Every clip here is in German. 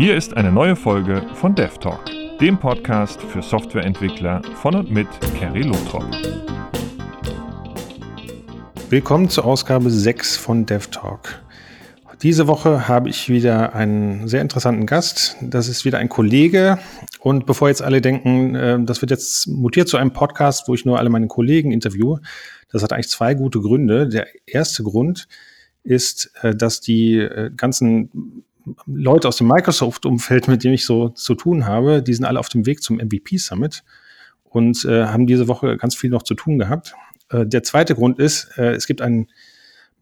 Hier ist eine neue Folge von DevTalk, dem Podcast für Softwareentwickler von und mit Kerry Lothrop. Willkommen zur Ausgabe 6 von DevTalk. Diese Woche habe ich wieder einen sehr interessanten Gast. Das ist wieder ein Kollege. Und bevor jetzt alle denken, äh, das wird jetzt mutiert zu einem Podcast, wo ich nur alle meine Kollegen interviewe, das hat eigentlich zwei gute Gründe. Der erste Grund ist, äh, dass die äh, ganzen Leute aus dem Microsoft-Umfeld, mit denen ich so zu tun habe, die sind alle auf dem Weg zum MVP Summit und äh, haben diese Woche ganz viel noch zu tun gehabt. Äh, der zweite Grund ist, äh, es gibt einen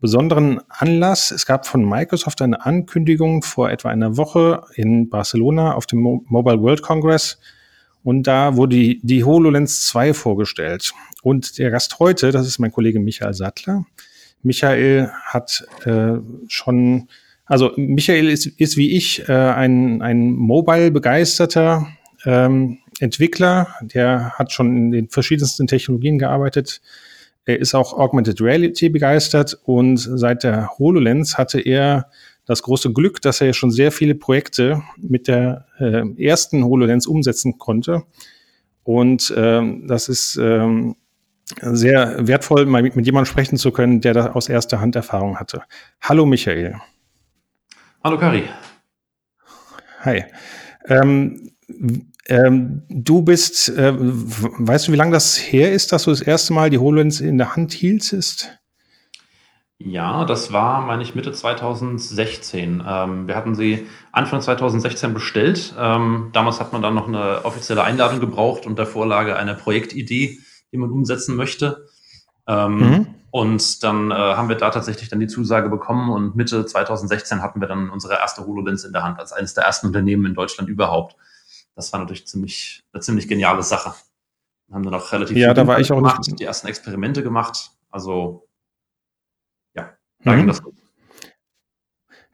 besonderen Anlass. Es gab von Microsoft eine Ankündigung vor etwa einer Woche in Barcelona auf dem Mo Mobile World Congress. Und da wurde die, die HoloLens 2 vorgestellt. Und der Gast heute, das ist mein Kollege Michael Sattler. Michael hat äh, schon also Michael ist, ist wie ich äh, ein, ein mobile-begeisterter ähm, Entwickler, der hat schon in den verschiedensten Technologien gearbeitet. Er ist auch Augmented Reality begeistert und seit der HoloLens hatte er das große Glück, dass er schon sehr viele Projekte mit der äh, ersten HoloLens umsetzen konnte. Und ähm, das ist ähm, sehr wertvoll, mal mit, mit jemandem sprechen zu können, der da aus erster Hand Erfahrung hatte. Hallo Michael. Hallo Kari. Hi. Ähm, ähm, du bist, äh, weißt du, wie lange das her ist, dass du das erste Mal die HoloLens in der Hand hieltest? Ja, das war, meine ich, Mitte 2016. Ähm, wir hatten sie Anfang 2016 bestellt. Ähm, damals hat man dann noch eine offizielle Einladung gebraucht und der Vorlage eine Projektidee, die man umsetzen möchte. Ähm, mhm. Und dann äh, haben wir da tatsächlich dann die Zusage bekommen und Mitte 2016 hatten wir dann unsere erste HoloLens in der Hand, als eines der ersten Unternehmen in Deutschland überhaupt. Das war natürlich ziemlich, eine ziemlich geniale Sache. Wir haben dann auch relativ ja, da war ich auch gemacht, nicht. die ersten Experimente gemacht. Also ja, da mhm. ging das gut.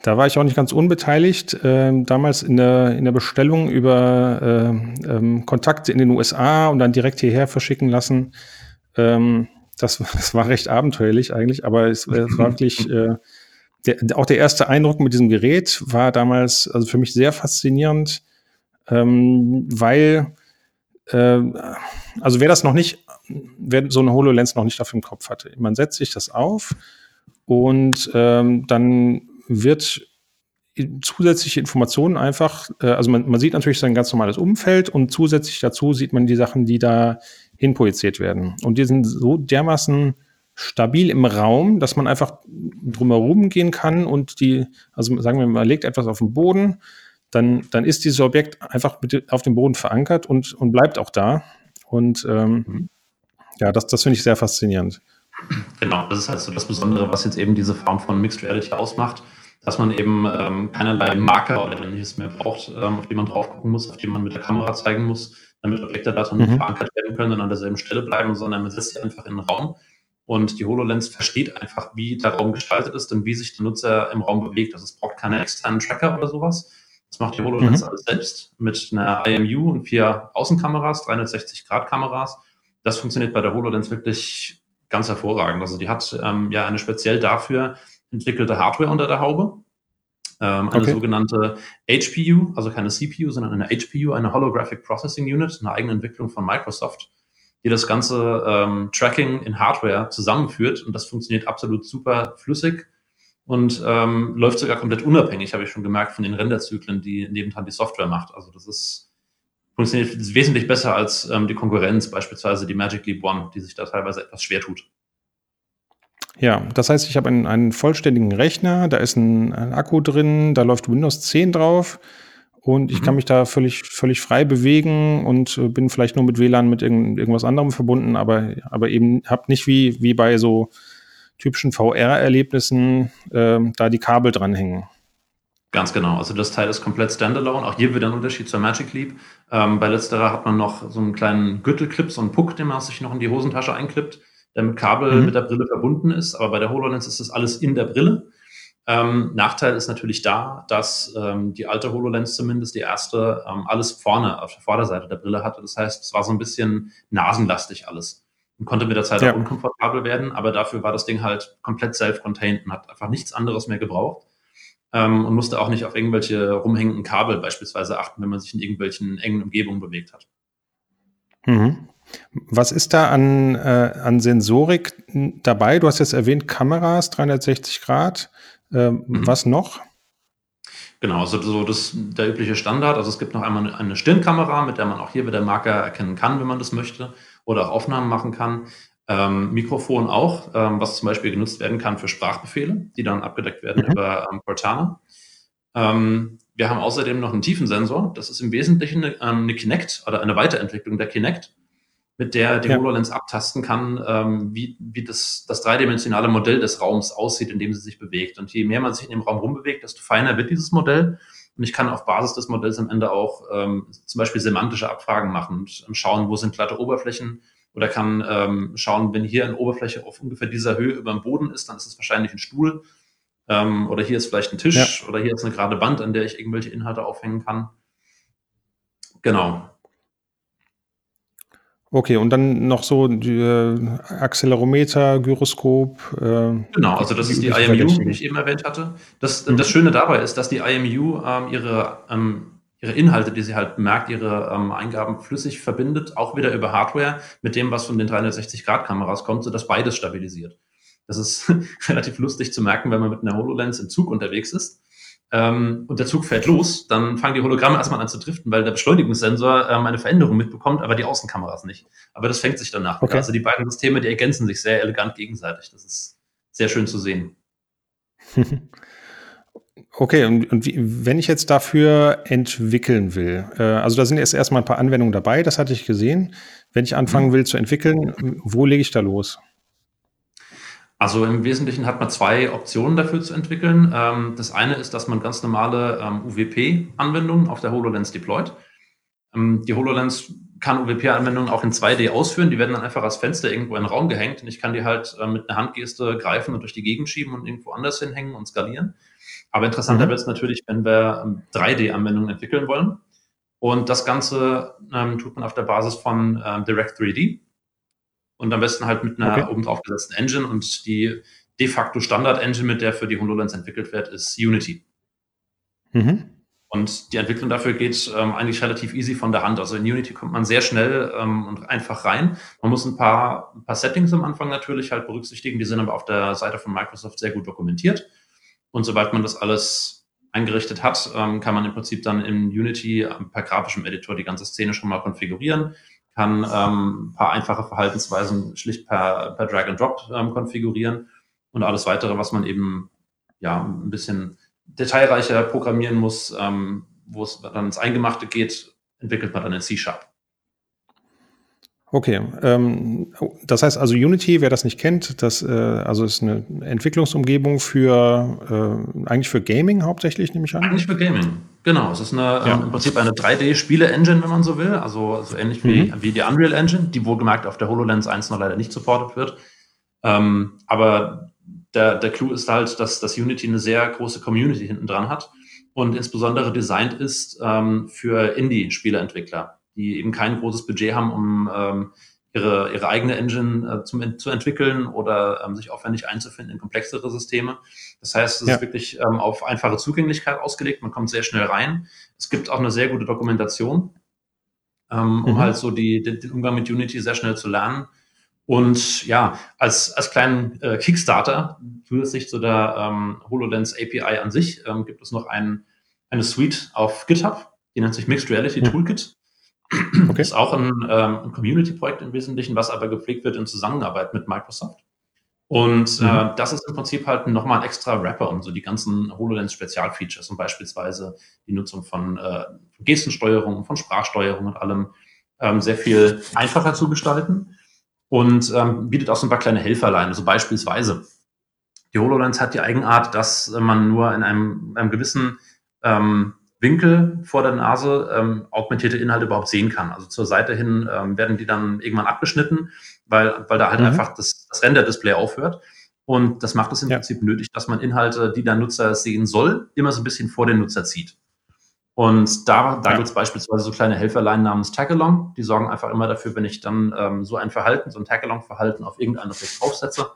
Da war ich auch nicht ganz unbeteiligt. Ähm, damals in der, in der Bestellung über äh, ähm, Kontakte in den USA und dann direkt hierher verschicken lassen. Ähm, das, das war recht abenteuerlich eigentlich, aber es, es war wirklich äh, der, auch der erste Eindruck mit diesem Gerät war damals also für mich sehr faszinierend, ähm, weil äh, also wer das noch nicht, wer so eine HoloLens noch nicht auf dem Kopf hatte, man setzt sich das auf und ähm, dann wird zusätzliche Informationen einfach, äh, also man, man sieht natürlich sein ganz normales Umfeld und zusätzlich dazu sieht man die Sachen, die da hinprojiziert werden. Und die sind so dermaßen stabil im Raum, dass man einfach drumherum gehen kann und die, also sagen wir, man legt etwas auf den Boden, dann, dann ist dieses Objekt einfach mit auf dem Boden verankert und, und bleibt auch da. Und ähm, mhm. ja, das, das finde ich sehr faszinierend. Genau, das ist halt so das Besondere, was jetzt eben diese Form von Mixed Reality ausmacht, dass man eben ähm, keinerlei Marker oder ähnliches mehr braucht, ähm, auf die man drauf gucken muss, auf die man mit der Kamera zeigen muss, damit Objekte da nicht mhm. verankert werden können und an derselben Stelle bleiben, sondern man setzt sie einfach in den Raum und die HoloLens versteht einfach, wie der Raum gestaltet ist und wie sich der Nutzer im Raum bewegt. Also es braucht keine externen Tracker oder sowas. Das macht die HoloLens mhm. alles selbst mit einer IMU und vier Außenkameras, 360-Grad-Kameras. Das funktioniert bei der HoloLens wirklich ganz hervorragend. Also die hat ähm, ja eine speziell dafür entwickelte Hardware unter der Haube ähm, eine okay. sogenannte HPU, also keine CPU, sondern eine HPU, eine Holographic Processing Unit, eine eigene Entwicklung von Microsoft, die das ganze ähm, Tracking in Hardware zusammenführt und das funktioniert absolut super flüssig und ähm, läuft sogar komplett unabhängig, habe ich schon gemerkt, von den Renderzyklen, die nebendran die Software macht. Also das ist funktioniert wesentlich besser als ähm, die Konkurrenz, beispielsweise die Magic Leap One, die sich da teilweise etwas schwer tut. Ja, das heißt, ich habe einen, einen vollständigen Rechner, da ist ein, ein, Akku drin, da läuft Windows 10 drauf und ich mhm. kann mich da völlig, völlig frei bewegen und äh, bin vielleicht nur mit WLAN mit irgend, irgendwas anderem verbunden, aber, aber eben habe nicht wie, wie bei so typischen VR-Erlebnissen äh, da die Kabel dranhängen. Ganz genau. Also das Teil ist komplett standalone. Auch hier wieder ein Unterschied zur Magic Leap. Ähm, bei letzterer hat man noch so einen kleinen Gürtelclip, so einen Puck, den man sich noch in die Hosentasche einklippt der mit Kabel mhm. mit der Brille verbunden ist. Aber bei der HoloLens ist das alles in der Brille. Ähm, Nachteil ist natürlich da, dass ähm, die alte HoloLens zumindest, die erste, ähm, alles vorne auf der Vorderseite der Brille hatte. Das heißt, es war so ein bisschen nasenlastig alles und konnte mit der Zeit ja. auch unkomfortabel werden. Aber dafür war das Ding halt komplett self-contained und hat einfach nichts anderes mehr gebraucht. ähm, und musste auch nicht auf irgendwelche rumhängenden Kabel beispielsweise achten, wenn man sich in irgendwelchen engen Umgebungen bewegt hat. Mhm. Was ist da an, äh, an Sensorik dabei? Du hast jetzt erwähnt Kameras, 360 Grad. Äh, mhm. Was noch? Genau, also so das, der übliche Standard. Also es gibt noch einmal eine, eine Stirnkamera, mit der man auch hier wieder Marker erkennen kann, wenn man das möchte, oder auch Aufnahmen machen kann. Ähm, Mikrofon auch, ähm, was zum Beispiel genutzt werden kann für Sprachbefehle, die dann abgedeckt werden mhm. über ähm, Cortana. Ähm, wir haben außerdem noch einen Tiefensensor. Das ist im Wesentlichen eine, ähm, eine Kinect oder eine Weiterentwicklung der Kinect, mit der die ja. HoloLens abtasten kann, ähm, wie, wie das, das dreidimensionale Modell des Raums aussieht, in dem sie sich bewegt. Und je mehr man sich in dem Raum rumbewegt, desto feiner wird dieses Modell. Und ich kann auf Basis des Modells am Ende auch ähm, zum Beispiel semantische Abfragen machen und schauen, wo sind glatte Oberflächen, oder kann ähm, schauen, wenn hier eine Oberfläche auf ungefähr dieser Höhe über dem Boden ist, dann ist es wahrscheinlich ein Stuhl. Ähm, oder hier ist vielleicht ein Tisch ja. oder hier ist eine gerade Wand, an der ich irgendwelche Inhalte aufhängen kann. Genau. Okay, und dann noch so die, äh, Accelerometer, Gyroskop. Äh, genau, also das ist die IMU, die ich eben erwähnt hatte. Das, mhm. das Schöne dabei ist, dass die IMU ähm, ihre ähm, ihre Inhalte, die sie halt merkt, ihre ähm, Eingaben flüssig verbindet, auch wieder über Hardware mit dem, was von den 360-Grad-Kameras kommt, sodass beides stabilisiert. Das ist relativ lustig zu merken, wenn man mit einer HoloLens im Zug unterwegs ist ähm, und der Zug fährt los, dann fangen die Hologramme erstmal an zu driften, weil der Beschleunigungssensor ähm, eine Veränderung mitbekommt, aber die Außenkameras nicht. Aber das fängt sich danach. Okay. Also die beiden Systeme, die ergänzen sich sehr elegant gegenseitig. Das ist sehr schön zu sehen. Okay, und, und wie, wenn ich jetzt dafür entwickeln will, äh, also da sind jetzt erstmal ein paar Anwendungen dabei, das hatte ich gesehen. Wenn ich anfangen mhm. will zu entwickeln, wo lege ich da los? Also im Wesentlichen hat man zwei Optionen dafür zu entwickeln. Ähm, das eine ist, dass man ganz normale ähm, UWP-Anwendungen auf der HoloLens deployt. Ähm, die HoloLens kann UWP-Anwendungen auch in 2D ausführen. Die werden dann einfach als Fenster irgendwo in den Raum gehängt und ich kann die halt äh, mit einer Handgeste greifen und durch die Gegend schieben und irgendwo anders hinhängen und skalieren. Aber interessanter mhm. wird es natürlich, wenn wir 3D-Anwendungen ähm, entwickeln wollen. Und das Ganze ähm, tut man auf der Basis von ähm, Direct 3D. Und am besten halt mit einer okay. oben drauf gesetzten Engine. Und die de facto Standard-Engine, mit der für die HoloLens entwickelt wird, ist Unity. Mhm. Und die Entwicklung dafür geht ähm, eigentlich relativ easy von der Hand. Also in Unity kommt man sehr schnell ähm, und einfach rein. Man muss ein paar, ein paar Settings am Anfang natürlich halt berücksichtigen. Die sind aber auf der Seite von Microsoft sehr gut dokumentiert. Und sobald man das alles eingerichtet hat, ähm, kann man im Prinzip dann in Unity ähm, per grafischem Editor die ganze Szene schon mal konfigurieren, kann ähm, ein paar einfache Verhaltensweisen schlicht per, per Drag and Drop ähm, konfigurieren und alles weitere, was man eben ja ein bisschen detailreicher programmieren muss, ähm, wo es dann ins Eingemachte geht, entwickelt man dann in C-Sharp. Okay, ähm, das heißt also Unity, wer das nicht kennt, das äh, also ist eine Entwicklungsumgebung für äh, eigentlich für Gaming hauptsächlich, nehme ich an. Eigentlich für Gaming, genau. Es ist eine, ja. ähm, im Prinzip eine 3D-Spiele-Engine, wenn man so will, also so ähnlich wie, mhm. wie die Unreal Engine, die wohlgemerkt auf der HoloLens 1 noch leider nicht supported wird. Ähm, aber der, der Clou ist halt, dass, dass Unity eine sehr große Community hinten dran hat und insbesondere designt ist ähm, für Indie-Spieleentwickler die eben kein großes Budget haben, um ähm, ihre, ihre eigene Engine äh, zum, zu entwickeln oder ähm, sich aufwendig einzufinden in komplexere Systeme. Das heißt, es ja. ist wirklich ähm, auf einfache Zugänglichkeit ausgelegt. Man kommt sehr schnell rein. Es gibt auch eine sehr gute Dokumentation, ähm, um mhm. halt so die, die, den Umgang mit Unity sehr schnell zu lernen. Und ja, als, als kleinen äh, Kickstarter zusätzlich zu der ähm, HoloLens API an sich ähm, gibt es noch ein, eine Suite auf GitHub, die nennt sich Mixed Reality Toolkit. Okay. Ist auch ein, ähm, ein Community-Projekt im Wesentlichen, was aber gepflegt wird in Zusammenarbeit mit Microsoft. Und äh, mhm. äh, das ist im Prinzip halt nochmal ein extra Wrapper um so die ganzen HoloLens-Spezialfeatures und beispielsweise die Nutzung von äh, Gestensteuerung, von Sprachsteuerung und allem ähm, sehr viel einfacher zu gestalten und ähm, bietet auch so ein paar kleine Helferlein. Also beispielsweise, die HoloLens hat die Eigenart, dass man nur in einem, einem gewissen ähm, Winkel vor der Nase ähm, augmentierte Inhalte überhaupt sehen kann. Also zur Seite hin ähm, werden die dann irgendwann abgeschnitten, weil, weil da halt mhm. einfach das, das Render-Display aufhört. Und das macht es im ja. Prinzip nötig, dass man Inhalte, die der Nutzer sehen soll, immer so ein bisschen vor den Nutzer zieht. Und da, da ja. gibt es beispielsweise so kleine Helferlein namens Tagalong, die sorgen einfach immer dafür, wenn ich dann ähm, so ein Verhalten, so ein Tagalong-Verhalten auf irgendein Objekt aufsetze,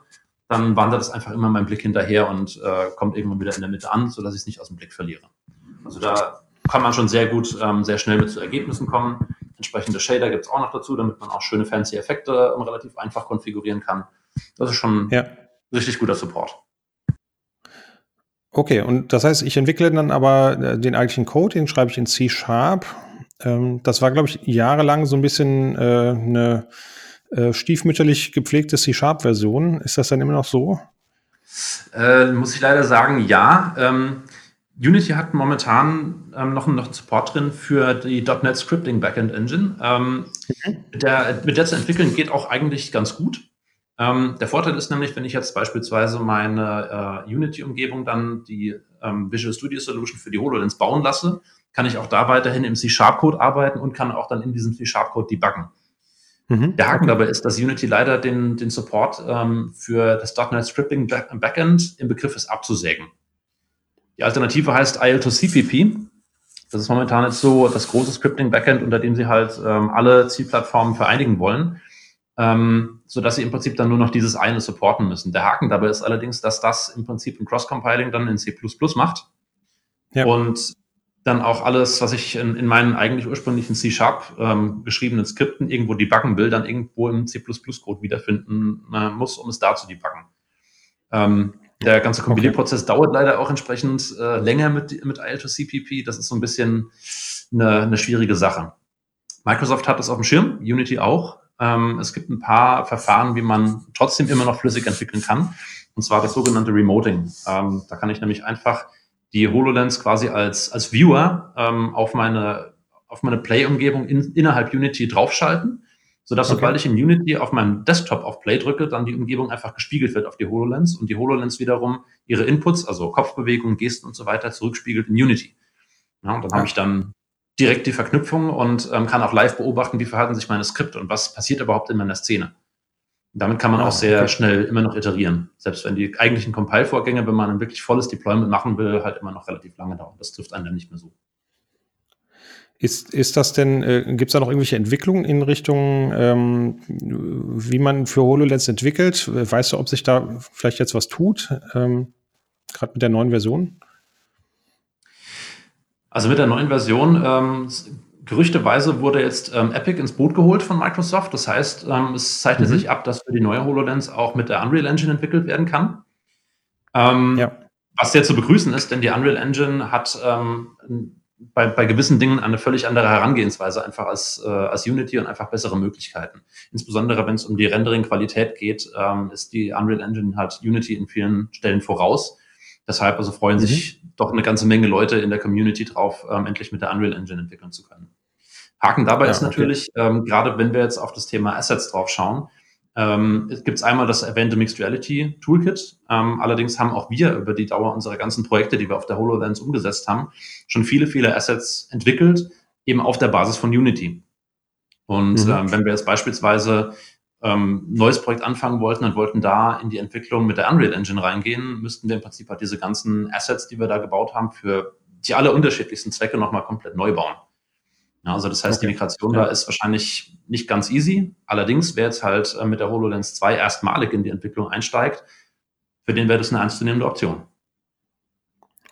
dann wandert es einfach immer mein Blick hinterher und äh, kommt irgendwann wieder in der Mitte an, sodass ich es nicht aus dem Blick verliere. Also da kann man schon sehr gut, ähm, sehr schnell mit zu Ergebnissen kommen. Entsprechende Shader gibt es auch noch dazu, damit man auch schöne fancy Effekte ähm, relativ einfach konfigurieren kann. Das ist schon ja. richtig guter Support. Okay, und das heißt, ich entwickle dann aber äh, den eigentlichen Code, den schreibe ich in C-Sharp. Ähm, das war, glaube ich, jahrelang so ein bisschen äh, eine äh, stiefmütterlich gepflegte C-Sharp-Version. Ist das dann immer noch so? Äh, muss ich leider sagen, ja. Ähm, Unity hat momentan ähm, noch, noch einen Support drin für die .NET Scripting Backend Engine. Ähm, mhm. der, mit der zu entwickeln geht auch eigentlich ganz gut. Ähm, der Vorteil ist nämlich, wenn ich jetzt beispielsweise meine äh, Unity-Umgebung dann die ähm, Visual Studio Solution für die HoloLens bauen lasse, kann ich auch da weiterhin im C-Sharp-Code arbeiten und kann auch dann in diesem C-Sharp-Code debuggen. Mhm. Der Haken okay. dabei ist, dass Unity leider den, den Support ähm, für das .NET Scripting Backend im Begriff ist abzusägen. Die Alternative heißt IL2CPP. Das ist momentan jetzt so das große Scripting-Backend, unter dem sie halt ähm, alle Zielplattformen vereinigen wollen, ähm, sodass sie im Prinzip dann nur noch dieses eine supporten müssen. Der Haken dabei ist allerdings, dass das im Prinzip ein Cross-Compiling dann in C++ macht ja. und dann auch alles, was ich in, in meinen eigentlich ursprünglichen C-Sharp ähm, geschriebenen Skripten irgendwo debuggen will, dann irgendwo im C++-Code wiederfinden äh, muss, um es da zu debuggen. Ähm, der ganze Compilierprozess okay. dauert leider auch entsprechend äh, länger mit, mit IL2CPP. Das ist so ein bisschen eine, eine schwierige Sache. Microsoft hat das auf dem Schirm, Unity auch. Ähm, es gibt ein paar Verfahren, wie man trotzdem immer noch flüssig entwickeln kann. Und zwar das sogenannte Remoting. Ähm, da kann ich nämlich einfach die HoloLens quasi als, als Viewer ähm, auf meine, auf meine Play-Umgebung in, innerhalb Unity draufschalten sodass okay. sobald ich in Unity auf meinem Desktop auf Play drücke, dann die Umgebung einfach gespiegelt wird auf die HoloLens und die HoloLens wiederum ihre Inputs, also Kopfbewegungen, Gesten und so weiter, zurückspiegelt in Unity. Ja, und dann ja. habe ich dann direkt die Verknüpfung und ähm, kann auch live beobachten, wie verhalten sich meine Skripte und was passiert überhaupt in meiner Szene. Damit kann man ah, auch sehr okay. schnell immer noch iterieren. Selbst wenn die eigentlichen Compile-Vorgänge, wenn man ein wirklich volles Deployment machen will, halt immer noch relativ lange dauern. Das trifft einen dann nicht mehr so. Ist, ist das denn, äh, gibt es da noch irgendwelche Entwicklungen in Richtung, ähm, wie man für HoloLens entwickelt? Weißt du, ob sich da vielleicht jetzt was tut, ähm, gerade mit der neuen Version? Also mit der neuen Version, ähm, gerüchteweise wurde jetzt ähm, Epic ins Boot geholt von Microsoft. Das heißt, ähm, es zeichnet mhm. sich ab, dass für die neue HoloLens auch mit der Unreal Engine entwickelt werden kann. Ähm, ja. Was sehr zu begrüßen ist, denn die Unreal Engine hat ähm, bei, bei gewissen Dingen eine völlig andere Herangehensweise einfach als, äh, als Unity und einfach bessere Möglichkeiten. Insbesondere wenn es um die Rendering-Qualität geht, ähm, ist die Unreal Engine halt Unity in vielen Stellen voraus. Deshalb also freuen mhm. sich doch eine ganze Menge Leute in der Community drauf, ähm, endlich mit der Unreal Engine entwickeln zu können. Haken dabei ja, ist natürlich, okay. ähm, gerade wenn wir jetzt auf das Thema Assets drauf schauen, ähm, es gibt einmal das erwähnte Mixed Reality Toolkit. Ähm, allerdings haben auch wir über die Dauer unserer ganzen Projekte, die wir auf der HoloLens umgesetzt haben, schon viele, viele Assets entwickelt, eben auf der Basis von Unity. Und mhm. ähm, wenn wir jetzt beispielsweise ähm, neues Projekt anfangen wollten und wollten da in die Entwicklung mit der Unreal Engine reingehen, müssten wir im Prinzip halt diese ganzen Assets, die wir da gebaut haben, für die alle unterschiedlichsten Zwecke nochmal komplett neu bauen. Ja, also das heißt, okay. die Migration ja. da ist wahrscheinlich nicht ganz easy. Allerdings, wer jetzt halt äh, mit der HoloLens 2 erstmalig in die Entwicklung einsteigt, für den wäre das eine ernstzunehmende Option.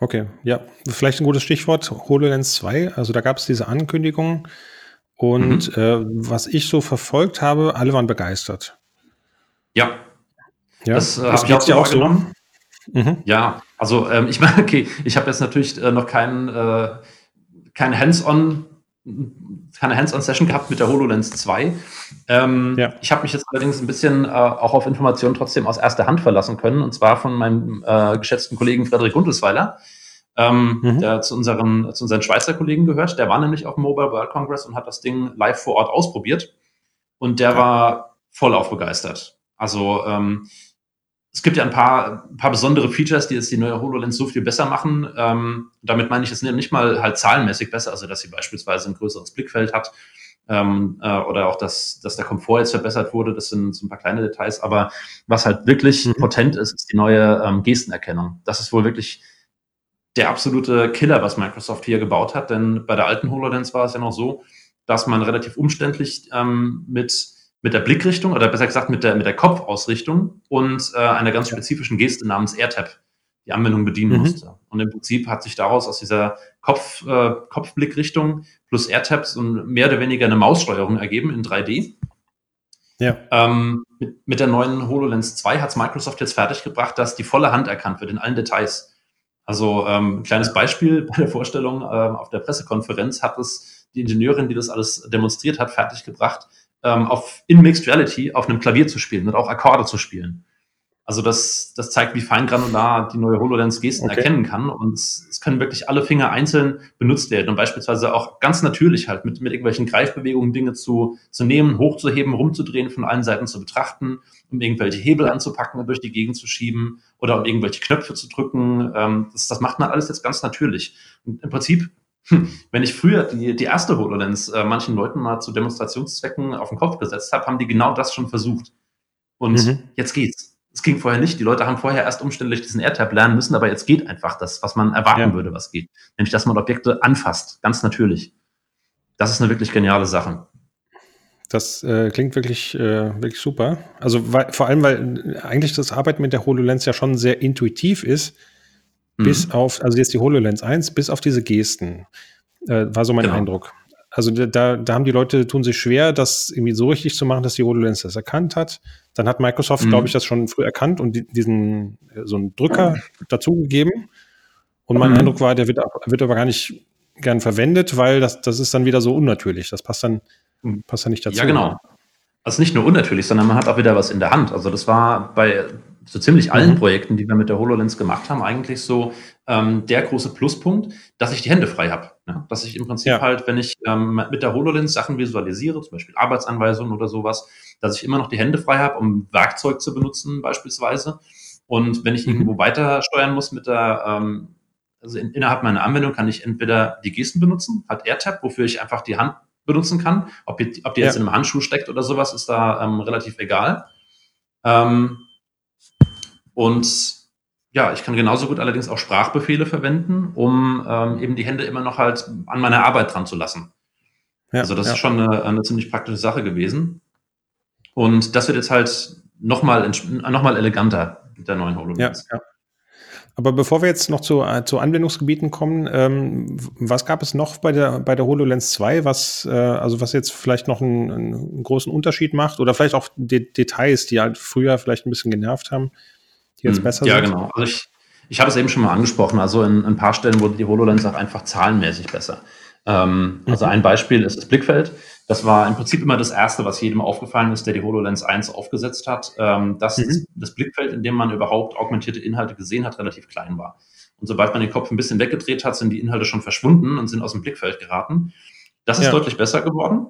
Okay, ja, vielleicht ein gutes Stichwort, HoloLens 2. Also da gab es diese Ankündigung und mhm. äh, was ich so verfolgt habe, alle waren begeistert. Ja, ja. das äh, habe ich auch so wahrgenommen. So? Mhm. Ja, also ähm, ich meine, okay, ich habe jetzt natürlich äh, noch keinen äh, kein Hands-on keine Hands-on-Session gehabt mit der HoloLens 2. Ähm, ja. Ich habe mich jetzt allerdings ein bisschen äh, auch auf Informationen trotzdem aus erster Hand verlassen können, und zwar von meinem äh, geschätzten Kollegen Frederik Gundelsweiler, ähm, mhm. der zu unseren, zu unseren Schweizer Kollegen gehört. Der war nämlich auf dem Mobile World Congress und hat das Ding live vor Ort ausprobiert. Und der ja. war voll aufbegeistert. Also ähm, es gibt ja ein paar, ein paar besondere Features, die jetzt die neue HoloLens so viel besser machen. Ähm, damit meine ich jetzt nicht mal halt zahlenmäßig besser, also dass sie beispielsweise ein größeres Blickfeld hat ähm, äh, oder auch, dass, dass der Komfort jetzt verbessert wurde. Das sind so ein paar kleine Details. Aber was halt wirklich mhm. potent ist, ist die neue ähm, Gestenerkennung. Das ist wohl wirklich der absolute Killer, was Microsoft hier gebaut hat. Denn bei der alten HoloLens war es ja noch so, dass man relativ umständlich ähm, mit mit der Blickrichtung oder besser gesagt mit der, mit der Kopfausrichtung und äh, einer ganz spezifischen Geste namens AirTap die Anwendung bedienen mhm. musste. Und im Prinzip hat sich daraus aus dieser Kopf, äh, Kopfblickrichtung plus AirTaps und mehr oder weniger eine Maussteuerung ergeben in 3D. Ja. Ähm, mit, mit, der neuen HoloLens 2 hat es Microsoft jetzt fertiggebracht, dass die volle Hand erkannt wird in allen Details. Also ähm, ein kleines Beispiel bei der Vorstellung ähm, auf der Pressekonferenz hat es die Ingenieurin, die das alles demonstriert hat, fertiggebracht, ähm, auf in Mixed Reality auf einem Klavier zu spielen und auch Akkorde zu spielen. Also das, das zeigt, wie feingranular die neue HoloLens Gesten okay. erkennen kann. Und es, es, können wirklich alle Finger einzeln benutzt werden und beispielsweise auch ganz natürlich halt mit, mit irgendwelchen Greifbewegungen Dinge zu, zu nehmen, hochzuheben, rumzudrehen, von allen Seiten zu betrachten, um irgendwelche Hebel anzupacken und durch die Gegend zu schieben oder um irgendwelche Knöpfe zu drücken. Ähm, das, das macht man alles jetzt ganz natürlich. Und im Prinzip hm, wenn ich früher die, die erste HoloLens äh, manchen Leuten mal zu Demonstrationszwecken auf den Kopf gesetzt habe, haben die genau das schon versucht. Und mhm. jetzt geht's. Es ging vorher nicht. Die Leute haben vorher erst umständlich diesen AirTab lernen müssen, aber jetzt geht einfach das, was man erwarten ja. würde, was geht. Nämlich, dass man Objekte anfasst, ganz natürlich. Das ist eine wirklich geniale Sache. Das äh, klingt wirklich, äh, wirklich super. Also weil, vor allem, weil eigentlich das Arbeiten mit der HoloLens ja schon sehr intuitiv ist, mhm. bis auf, also jetzt die HoloLens 1, bis auf diese Gesten, äh, war so mein genau. Eindruck. Also da, da haben die Leute, tun sich schwer, das irgendwie so richtig zu machen, dass die HoloLens das erkannt hat. Dann hat Microsoft, mhm. glaube ich, das schon früh erkannt und die, diesen so einen Drücker dazugegeben. Und mein mhm. Eindruck war, der wird, wird aber gar nicht gern verwendet, weil das, das ist dann wieder so unnatürlich. Das passt dann, mhm. passt dann nicht dazu. Ja, genau. Also nicht nur unnatürlich, sondern man hat auch wieder was in der Hand. Also das war bei so ziemlich allen mhm. Projekten, die wir mit der HoloLens gemacht haben, eigentlich so ähm, der große Pluspunkt, dass ich die Hände frei habe. Ja? Dass ich im Prinzip ja. halt, wenn ich ähm, mit der HoloLens Sachen visualisiere, zum Beispiel Arbeitsanweisungen oder sowas, dass ich immer noch die Hände frei habe, um Werkzeug zu benutzen beispielsweise. Und wenn ich mhm. irgendwo weiter steuern muss mit der, ähm, also in, innerhalb meiner Anwendung kann ich entweder die Gesten benutzen, hat AirTap, wofür ich einfach die Hand benutzen kann. Ob die, ob die jetzt ja. in einem Handschuh steckt oder sowas, ist da ähm, relativ egal. Ähm, und ja, ich kann genauso gut allerdings auch Sprachbefehle verwenden, um ähm, eben die Hände immer noch halt an meiner Arbeit dran zu lassen. Ja, also das ja. ist schon eine, eine, ziemlich praktische Sache gewesen. Und das wird jetzt halt nochmal noch mal eleganter mit der neuen HoloLens. Ja, ja. Aber bevor wir jetzt noch zu, äh, zu Anwendungsgebieten kommen, ähm, was gab es noch bei der, bei der HoloLens 2, was, äh, also was jetzt vielleicht noch einen, einen, großen Unterschied macht oder vielleicht auch De Details, die halt früher vielleicht ein bisschen genervt haben? Die jetzt hm, besser ja, sind? Ja, genau. Also ich, ich habe es eben schon mal angesprochen. Also in, in ein paar Stellen wurde die HoloLens auch einfach zahlenmäßig besser. Ähm, also mhm. ein Beispiel ist das Blickfeld. Das war im Prinzip immer das Erste, was jedem aufgefallen ist, der die HoloLens 1 aufgesetzt hat, ähm, dass mhm. das Blickfeld, in dem man überhaupt augmentierte Inhalte gesehen hat, relativ klein war. Und sobald man den Kopf ein bisschen weggedreht hat, sind die Inhalte schon verschwunden und sind aus dem Blickfeld geraten. Das ist ja. deutlich besser geworden.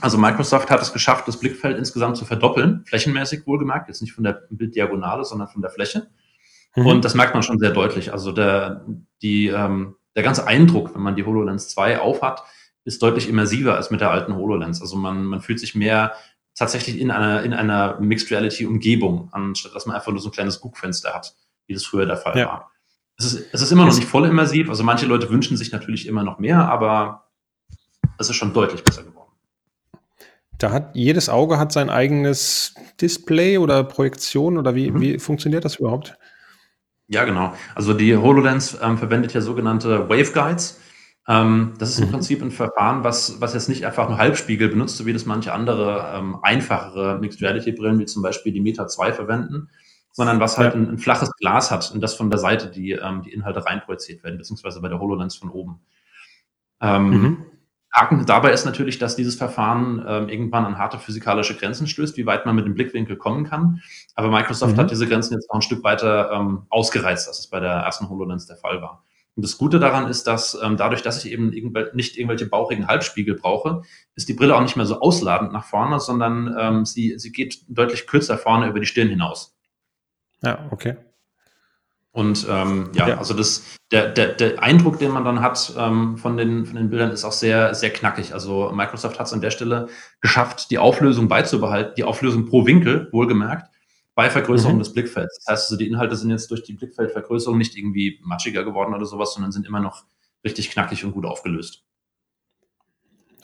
Also Microsoft hat es geschafft, das Blickfeld insgesamt zu verdoppeln, flächenmäßig wohlgemerkt, jetzt nicht von der Bilddiagonale, sondern von der Fläche. Mhm. Und das merkt man schon sehr deutlich. Also der, die, ähm, der ganze Eindruck, wenn man die HoloLens 2 aufhat, ist deutlich immersiver als mit der alten HoloLens. Also man, man fühlt sich mehr tatsächlich in einer, in einer Mixed Reality Umgebung, anstatt dass man einfach nur so ein kleines Guckfenster hat, wie das früher der Fall ja. war. Es ist, es ist immer noch nicht voll immersiv. Also manche Leute wünschen sich natürlich immer noch mehr, aber es ist schon deutlich besser geworden. Da hat jedes Auge hat sein eigenes Display oder Projektion oder wie, mhm. wie funktioniert das überhaupt? Ja, genau. Also die HoloLens ähm, verwendet ja sogenannte Waveguides. Ähm, das ist im mhm. Prinzip ein Verfahren, was, was jetzt nicht einfach nur Halbspiegel benutzt, so wie das manche andere ähm, einfachere Mixed Reality Brillen, wie zum Beispiel die Meta 2 verwenden, sondern was halt ja. ein, ein, flaches Glas hat und das von der Seite die, ähm, die Inhalte reinprojiziert werden, beziehungsweise bei der HoloLens von oben. Ähm, mhm. Haken dabei ist natürlich, dass dieses Verfahren ähm, irgendwann an harte physikalische Grenzen stößt, wie weit man mit dem Blickwinkel kommen kann. Aber Microsoft mhm. hat diese Grenzen jetzt noch ein Stück weiter ähm, ausgereizt, als es bei der ersten HoloLens der Fall war. Und das Gute daran ist, dass ähm, dadurch, dass ich eben irgendwel nicht irgendwelche bauchigen Halbspiegel brauche, ist die Brille auch nicht mehr so ausladend nach vorne, sondern ähm, sie, sie geht deutlich kürzer vorne über die Stirn hinaus. Ja, okay. Und ähm, ja, ja, also das, der, der, der Eindruck, den man dann hat ähm, von, den, von den Bildern, ist auch sehr, sehr knackig. Also Microsoft hat es an der Stelle geschafft, die Auflösung beizubehalten, die Auflösung pro Winkel, wohlgemerkt, bei Vergrößerung mhm. des Blickfelds. Das heißt also, die Inhalte sind jetzt durch die Blickfeldvergrößerung nicht irgendwie matschiger geworden oder sowas, sondern sind immer noch richtig knackig und gut aufgelöst.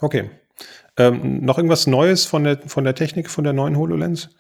Okay. Ähm, noch irgendwas Neues von der, von der Technik, von der neuen HoloLens?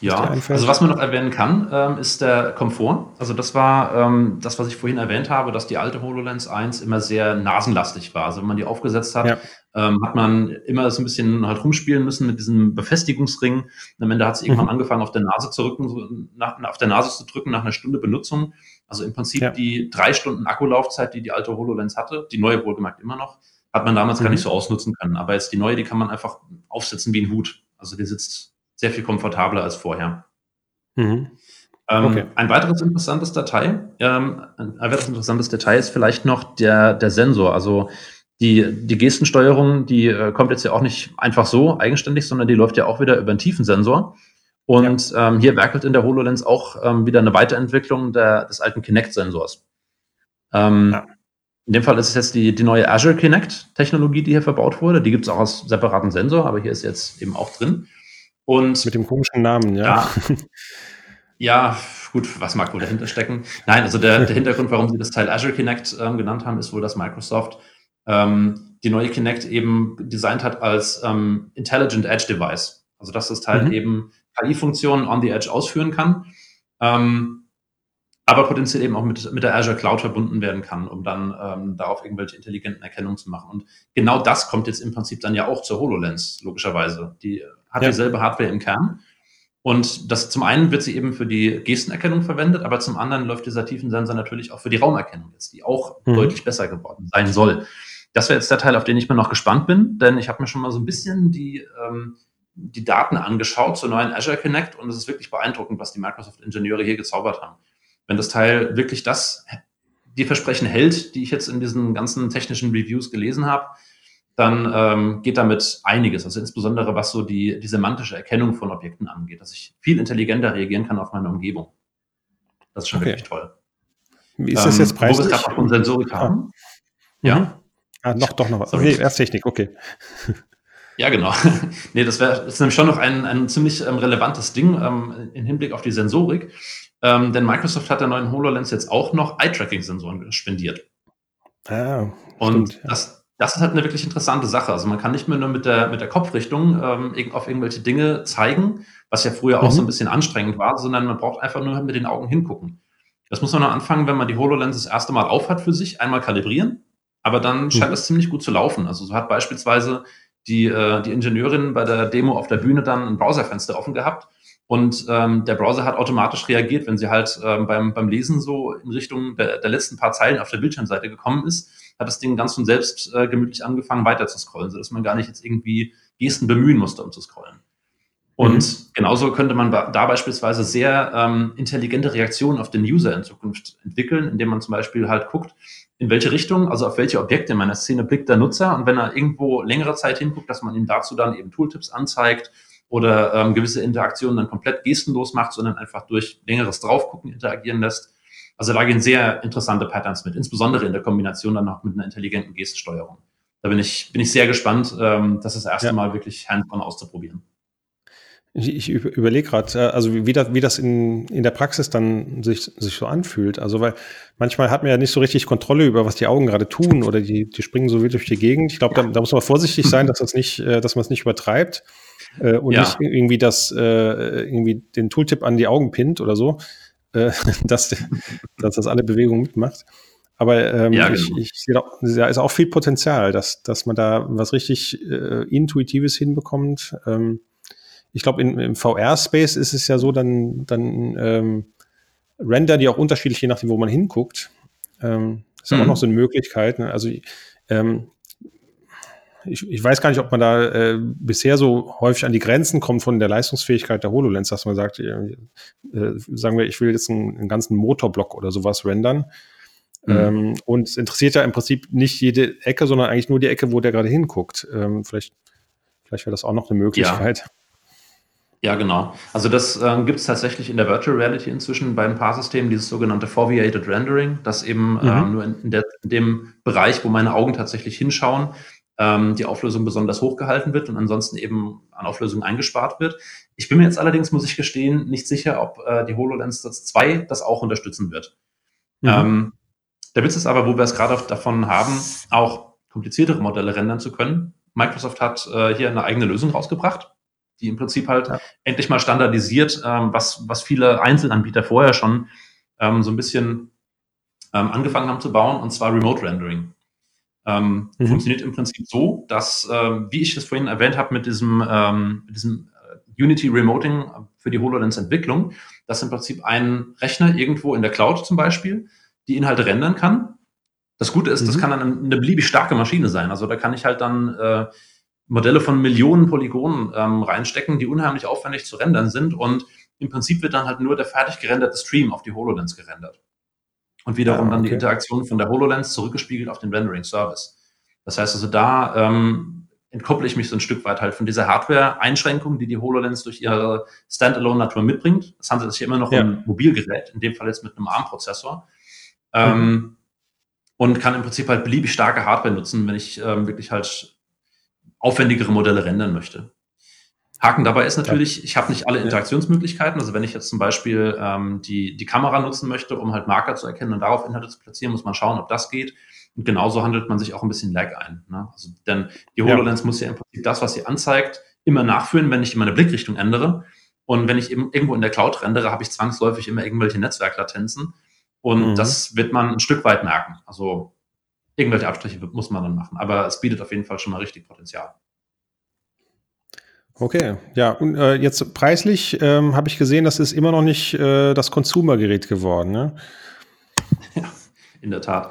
Ja, also was man noch erwähnen kann, ähm, ist der Komfort. Also das war ähm, das, was ich vorhin erwähnt habe, dass die alte HoloLens 1 immer sehr nasenlastig war. Also wenn man die aufgesetzt hat, ja. ähm, hat man immer so ein bisschen halt rumspielen müssen mit diesem Befestigungsring. Und am Ende hat es irgendwann mhm. angefangen, auf der Nase zu rücken, so nach, auf der Nase zu drücken nach einer Stunde Benutzung. Also im Prinzip ja. die drei Stunden Akkulaufzeit, die die alte HoloLens hatte, die neue wohlgemerkt immer noch, hat man damals mhm. gar nicht so ausnutzen können. Aber jetzt die neue, die kann man einfach aufsetzen wie ein Hut. Also die sitzt sehr viel komfortabler als vorher. Mhm. Ähm, okay. Ein weiteres interessantes Datei, ähm, ein weiteres interessantes Detail ist vielleicht noch der, der Sensor. Also die, die Gestensteuerung, die äh, kommt jetzt ja auch nicht einfach so eigenständig, sondern die läuft ja auch wieder über einen Tiefensensor. Und ja. ähm, hier werkelt in der HoloLens auch ähm, wieder eine Weiterentwicklung der, des alten Kinect-Sensors. Ähm, ja. In dem Fall ist es jetzt die, die neue Azure Kinect-Technologie, die hier verbaut wurde. Die gibt es auch als separaten Sensor, aber hier ist jetzt eben auch drin. Und mit dem komischen Namen, ja. Ja, ja gut, was mag wohl dahinter stecken? Nein, also der, der Hintergrund, warum sie das Teil Azure Kinect ähm, genannt haben, ist wohl, dass Microsoft ähm, die neue Kinect eben designt hat als ähm, Intelligent Edge Device. Also dass das Teil mhm. eben KI-Funktionen on the Edge ausführen kann. Ähm, aber potenziell eben auch mit, mit der Azure Cloud verbunden werden kann, um dann ähm, darauf irgendwelche intelligenten Erkennungen zu machen. Und genau das kommt jetzt im Prinzip dann ja auch zur HoloLens, logischerweise. Die hat ja. dieselbe Hardware im Kern. Und das zum einen wird sie eben für die Gestenerkennung verwendet, aber zum anderen läuft dieser Tiefensensor natürlich auch für die Raumerkennung jetzt, die auch mhm. deutlich besser geworden sein soll. Das wäre jetzt der Teil, auf den ich mir noch gespannt bin, denn ich habe mir schon mal so ein bisschen die, ähm, die Daten angeschaut zur neuen Azure Connect und es ist wirklich beeindruckend, was die Microsoft-Ingenieure hier gezaubert haben wenn das Teil wirklich das, die Versprechen hält, die ich jetzt in diesen ganzen technischen Reviews gelesen habe, dann ähm, geht damit einiges. Also insbesondere was so die, die semantische Erkennung von Objekten angeht, dass ich viel intelligenter reagieren kann auf meine Umgebung. Das ist schon okay. wirklich toll. Wie ist das jetzt preislich? Wo wir gerade von Sensorik ah. haben. Ja. Mhm. Ah, noch, doch noch was. Okay, erst Technik, okay. Ja, genau. nee, das wäre ist nämlich schon noch ein, ein ziemlich ähm, relevantes Ding ähm, im Hinblick auf die Sensorik. Ähm, denn Microsoft hat der neuen HoloLens jetzt auch noch Eye-Tracking-Sensoren spendiert. Ah, und stimmt, ja. das, das ist halt eine wirklich interessante Sache. Also man kann nicht mehr nur mit der, mit der Kopfrichtung ähm, auf irgendwelche Dinge zeigen, was ja früher auch so ein mhm. bisschen anstrengend war, sondern man braucht einfach nur mit den Augen hingucken. Das muss man noch anfangen, wenn man die HoloLens das erste Mal aufhat für sich, einmal kalibrieren, aber dann mhm. scheint es ziemlich gut zu laufen. Also so hat beispielsweise die, äh, die Ingenieurin bei der Demo auf der Bühne dann ein Browserfenster offen gehabt und ähm, der Browser hat automatisch reagiert, wenn sie halt ähm, beim, beim Lesen so in Richtung der, der letzten paar Zeilen auf der Bildschirmseite gekommen ist, hat das Ding ganz von selbst äh, gemütlich angefangen weiter zu scrollen, sodass man gar nicht jetzt irgendwie Gesten bemühen musste, um zu scrollen. Und mhm. genauso könnte man da beispielsweise sehr ähm, intelligente Reaktionen auf den User in Zukunft entwickeln, indem man zum Beispiel halt guckt, in welche Richtung, also auf welche Objekte in meiner Szene blickt der Nutzer. Und wenn er irgendwo längere Zeit hinguckt, dass man ihm dazu dann eben Tooltips anzeigt oder ähm, gewisse Interaktionen dann komplett gestenlos macht, sondern einfach durch längeres Draufgucken interagieren lässt. Also da gehen sehr interessante Patterns mit, insbesondere in der Kombination dann noch mit einer intelligenten Gestensteuerung. Da bin ich, bin ich sehr gespannt, ähm, das das erste ja. Mal wirklich hands-on auszuprobieren. Ich, ich überlege gerade, äh, also wie das, wie das in, in der Praxis dann sich, sich so anfühlt. Also, weil manchmal hat man ja nicht so richtig Kontrolle über, was die Augen gerade tun oder die, die springen so wild durch die Gegend. Ich glaube, da, da muss man vorsichtig sein, dass, das nicht, äh, dass man es nicht übertreibt äh, und ja. nicht irgendwie das, äh, irgendwie den Tooltip an die Augen pinnt oder so, äh, dass, dass das alle Bewegungen mitmacht. Aber ähm, ja, genau. ich, ich sehe da, da ist auch viel Potenzial, dass, dass man da was richtig äh, Intuitives hinbekommt. Ähm, ich glaube, im VR-Space ist es ja so, dann, dann ähm, render die auch unterschiedlich, je nachdem, wo man hinguckt. Ähm, ist mhm. auch noch so eine Möglichkeit. Ne? Also ähm, ich, ich weiß gar nicht, ob man da äh, bisher so häufig an die Grenzen kommt von der Leistungsfähigkeit der HoloLens, dass man sagt, äh, äh, sagen wir, ich will jetzt einen, einen ganzen Motorblock oder sowas rendern. Mhm. Ähm, und es interessiert ja im Prinzip nicht jede Ecke, sondern eigentlich nur die Ecke, wo der gerade hinguckt. Ähm, vielleicht vielleicht wäre das auch noch eine Möglichkeit. Ja. Ja, genau. Also das äh, gibt es tatsächlich in der Virtual Reality inzwischen bei ein paar Systemen, dieses sogenannte Foveated Rendering, das eben mhm. ähm, nur in, in, der, in, dem Bereich, wo meine Augen tatsächlich hinschauen, ähm, die Auflösung besonders hoch gehalten wird und ansonsten eben an Auflösung eingespart wird. Ich bin mir jetzt allerdings, muss ich gestehen, nicht sicher, ob äh, die HoloLens 2 das auch unterstützen wird. Mhm. Ähm, der Witz ist aber, wo wir es gerade davon haben, auch kompliziertere Modelle rendern zu können, Microsoft hat äh, hier eine eigene Lösung rausgebracht, die im Prinzip halt ja. endlich mal standardisiert, ähm, was, was viele Einzelanbieter vorher schon ähm, so ein bisschen ähm, angefangen haben zu bauen, und zwar Remote Rendering. Ähm, mhm. Funktioniert im Prinzip so, dass, ähm, wie ich es vorhin erwähnt habe, mit diesem, ähm, mit diesem äh, Unity Remoting für die HoloLens-Entwicklung, dass im Prinzip ein Rechner irgendwo in der Cloud zum Beispiel die Inhalte rendern kann. Das Gute ist, mhm. das kann dann eine beliebig starke Maschine sein. Also da kann ich halt dann äh, Modelle von Millionen Polygonen ähm, reinstecken, die unheimlich aufwendig zu rendern sind und im Prinzip wird dann halt nur der fertig gerenderte Stream auf die HoloLens gerendert. Und wiederum ja, okay. dann die Interaktion von der HoloLens zurückgespiegelt auf den Rendering-Service. Das heißt also, da ähm, entkopple ich mich so ein Stück weit halt von dieser Hardware-Einschränkung, die die HoloLens durch ihre Standalone-Natur mitbringt. Das handelt sich immer noch ja. um ein Mobilgerät, in dem Fall jetzt mit einem ARM-Prozessor. Ähm, mhm. Und kann im Prinzip halt beliebig starke Hardware nutzen, wenn ich ähm, wirklich halt aufwendigere Modelle rendern möchte. Haken dabei ist natürlich, ich habe nicht alle Interaktionsmöglichkeiten. Also wenn ich jetzt zum Beispiel ähm, die, die Kamera nutzen möchte, um halt Marker zu erkennen und darauf Inhalte zu platzieren, muss man schauen, ob das geht. Und genauso handelt man sich auch ein bisschen Lag ein. Ne? Also, denn die HoloLens ja. muss ja im Prinzip das, was sie anzeigt, immer nachführen, wenn ich meine Blickrichtung ändere. Und wenn ich eben irgendwo in der Cloud rendere, habe ich zwangsläufig immer irgendwelche Netzwerklatenzen. Und mhm. das wird man ein Stück weit merken. Also irgendwelche Abstriche muss man dann machen. Aber es bietet auf jeden Fall schon mal richtig Potenzial. Okay, ja, und äh, jetzt preislich ähm, habe ich gesehen, das ist immer noch nicht äh, das Consumer-Gerät geworden, ne? Ja, in der Tat.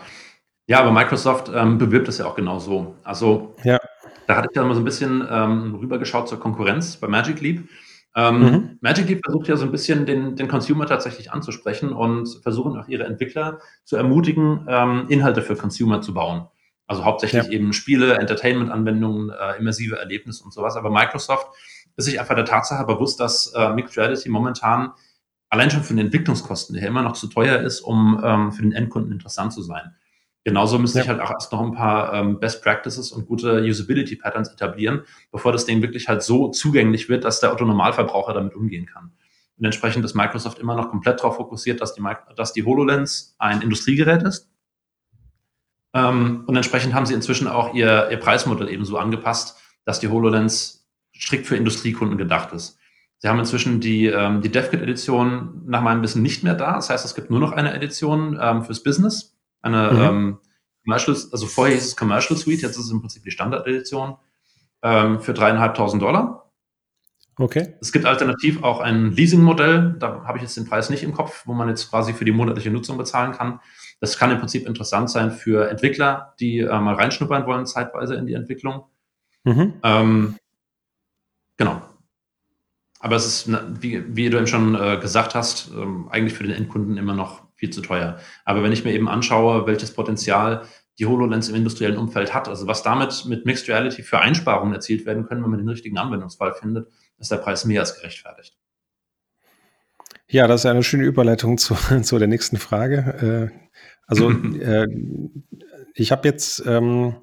Ja, aber Microsoft ähm, bewirbt es ja auch genau so. Also, ja. da hatte ich ja mal so ein bisschen ähm, rübergeschaut zur Konkurrenz bei Magic Leap. Ähm, mhm. Magic Leap versucht ja so ein bisschen den, den Consumer tatsächlich anzusprechen und versuchen auch ihre Entwickler zu ermutigen, ähm, Inhalte für Consumer zu bauen. Also hauptsächlich ja. eben Spiele, Entertainment-Anwendungen, äh, immersive Erlebnisse und sowas. Aber Microsoft ist sich einfach der Tatsache bewusst, dass äh, Mixed Reality momentan allein schon von den Entwicklungskosten her immer noch zu teuer ist, um ähm, für den Endkunden interessant zu sein. Genauso müsste ja. ich halt auch erst noch ein paar ähm, Best Practices und gute Usability Patterns etablieren, bevor das Ding wirklich halt so zugänglich wird, dass der Autonormalverbraucher damit umgehen kann. Und entsprechend ist Microsoft immer noch komplett darauf fokussiert, dass die, dass die HoloLens ein Industriegerät ist, und entsprechend haben sie inzwischen auch ihr, ihr Preismodell ebenso angepasst, dass die HoloLens strikt für Industriekunden gedacht ist. Sie haben inzwischen die, ähm, die DevKit-Edition nach meinem Wissen nicht mehr da. Das heißt, es gibt nur noch eine Edition ähm, fürs Business. Eine mhm. ähm, Commercial, also vorher hieß es Commercial Suite, jetzt ist es im Prinzip die Standard-Edition ähm, für dreieinhalbtausend Dollar. Okay. Es gibt alternativ auch ein Leasing-Modell, da habe ich jetzt den Preis nicht im Kopf, wo man jetzt quasi für die monatliche Nutzung bezahlen kann. Das kann im Prinzip interessant sein für Entwickler, die äh, mal reinschnuppern wollen, zeitweise in die Entwicklung. Mhm. Ähm, genau. Aber es ist, wie, wie du eben schon äh, gesagt hast, ähm, eigentlich für den Endkunden immer noch viel zu teuer. Aber wenn ich mir eben anschaue, welches Potenzial die HoloLens im industriellen Umfeld hat, also was damit mit Mixed Reality für Einsparungen erzielt werden können, wenn man den richtigen Anwendungsfall findet, ist der Preis mehr als gerechtfertigt. Ja, das ist eine schöne Überleitung zu, zu der nächsten Frage. Äh, also äh, ich habe jetzt ähm,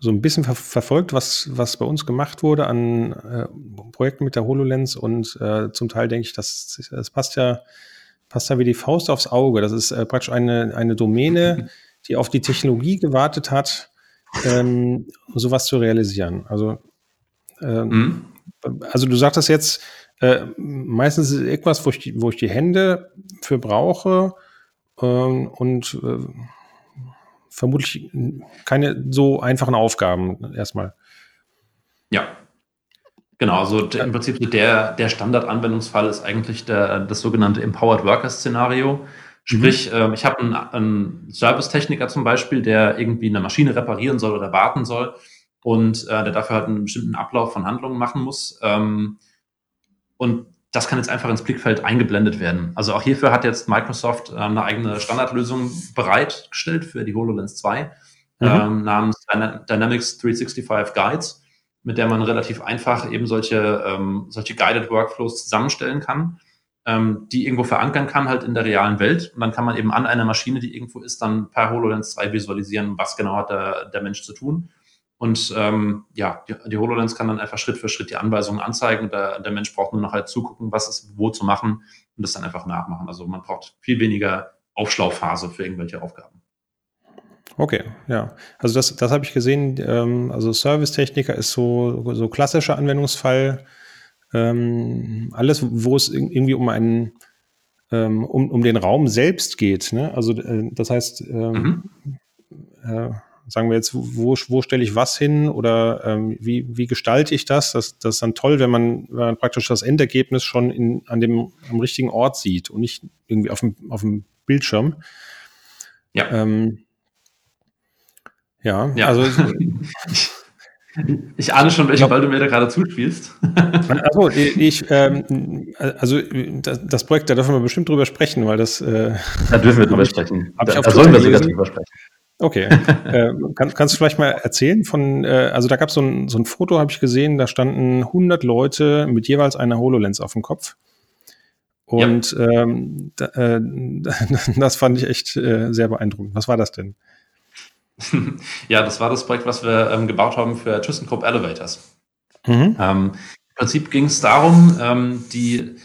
so ein bisschen ver verfolgt, was, was bei uns gemacht wurde an äh, Projekten mit der HoloLens und äh, zum Teil denke ich, das, das passt ja passt ja wie die Faust aufs Auge. Das ist äh, praktisch eine, eine Domäne, die auf die Technologie gewartet hat, ähm, sowas zu realisieren. Also, ähm, mhm. also du sagtest jetzt, äh, meistens ist es etwas, wo ich, die, wo ich die Hände für brauche ähm, und äh, vermutlich keine so einfachen Aufgaben erstmal. Ja. Genau, also im Prinzip der, der Standardanwendungsfall ist eigentlich der, das sogenannte Empowered Worker Szenario. Sprich, mhm. ähm, ich habe einen, einen Servicetechniker zum Beispiel, der irgendwie eine Maschine reparieren soll oder warten soll und äh, der dafür halt einen bestimmten Ablauf von Handlungen machen muss. Ähm, und das kann jetzt einfach ins Blickfeld eingeblendet werden. Also auch hierfür hat jetzt Microsoft äh, eine eigene Standardlösung bereitgestellt für die HoloLens 2 mhm. ähm, namens Dynamics 365 Guides, mit der man relativ einfach eben solche, ähm, solche Guided Workflows zusammenstellen kann, ähm, die irgendwo verankern kann halt in der realen Welt. Und dann kann man eben an einer Maschine, die irgendwo ist, dann per HoloLens 2 visualisieren, was genau hat der, der Mensch zu tun. Und ähm, ja, die, die HoloLens kann dann einfach Schritt für Schritt die Anweisungen anzeigen. Der, der Mensch braucht nur noch halt zugucken, was ist wo zu machen und das dann einfach nachmachen. Also man braucht viel weniger Aufschlauphase für irgendwelche Aufgaben. Okay, ja. Also das, das habe ich gesehen. Ähm, also Servicetechniker ist so, so klassischer Anwendungsfall. Ähm, alles, wo es irgendwie um einen ähm, um, um den Raum selbst geht. Ne? Also äh, das heißt, ähm, mhm. äh, sagen wir jetzt, wo, wo stelle ich was hin oder ähm, wie, wie gestalte ich das? das? Das ist dann toll, wenn man, wenn man praktisch das Endergebnis schon in, an dem am richtigen Ort sieht und nicht irgendwie auf dem, auf dem Bildschirm. Ja. Ähm, ja, ja, also Ich ahne schon, welchen Ball du mir da gerade zuspielst. Also ich, ähm, also das, Projekt, da dürfen wir bestimmt drüber sprechen, weil das. Äh, da dürfen wir drüber sprechen. Da, da sollen wir sogar drüber sprechen. Okay. äh, kann, kannst du vielleicht mal erzählen von, äh, also da gab so es so ein Foto, habe ich gesehen, da standen 100 Leute mit jeweils einer HoloLens auf dem Kopf. Und ja. ähm, da, äh, das fand ich echt äh, sehr beeindruckend. Was war das denn? ja, das war das Projekt, was wir ähm, gebaut haben für ThyssenKrupp Elevators. Mhm. Ähm, Im Prinzip ging es darum, ähm, die,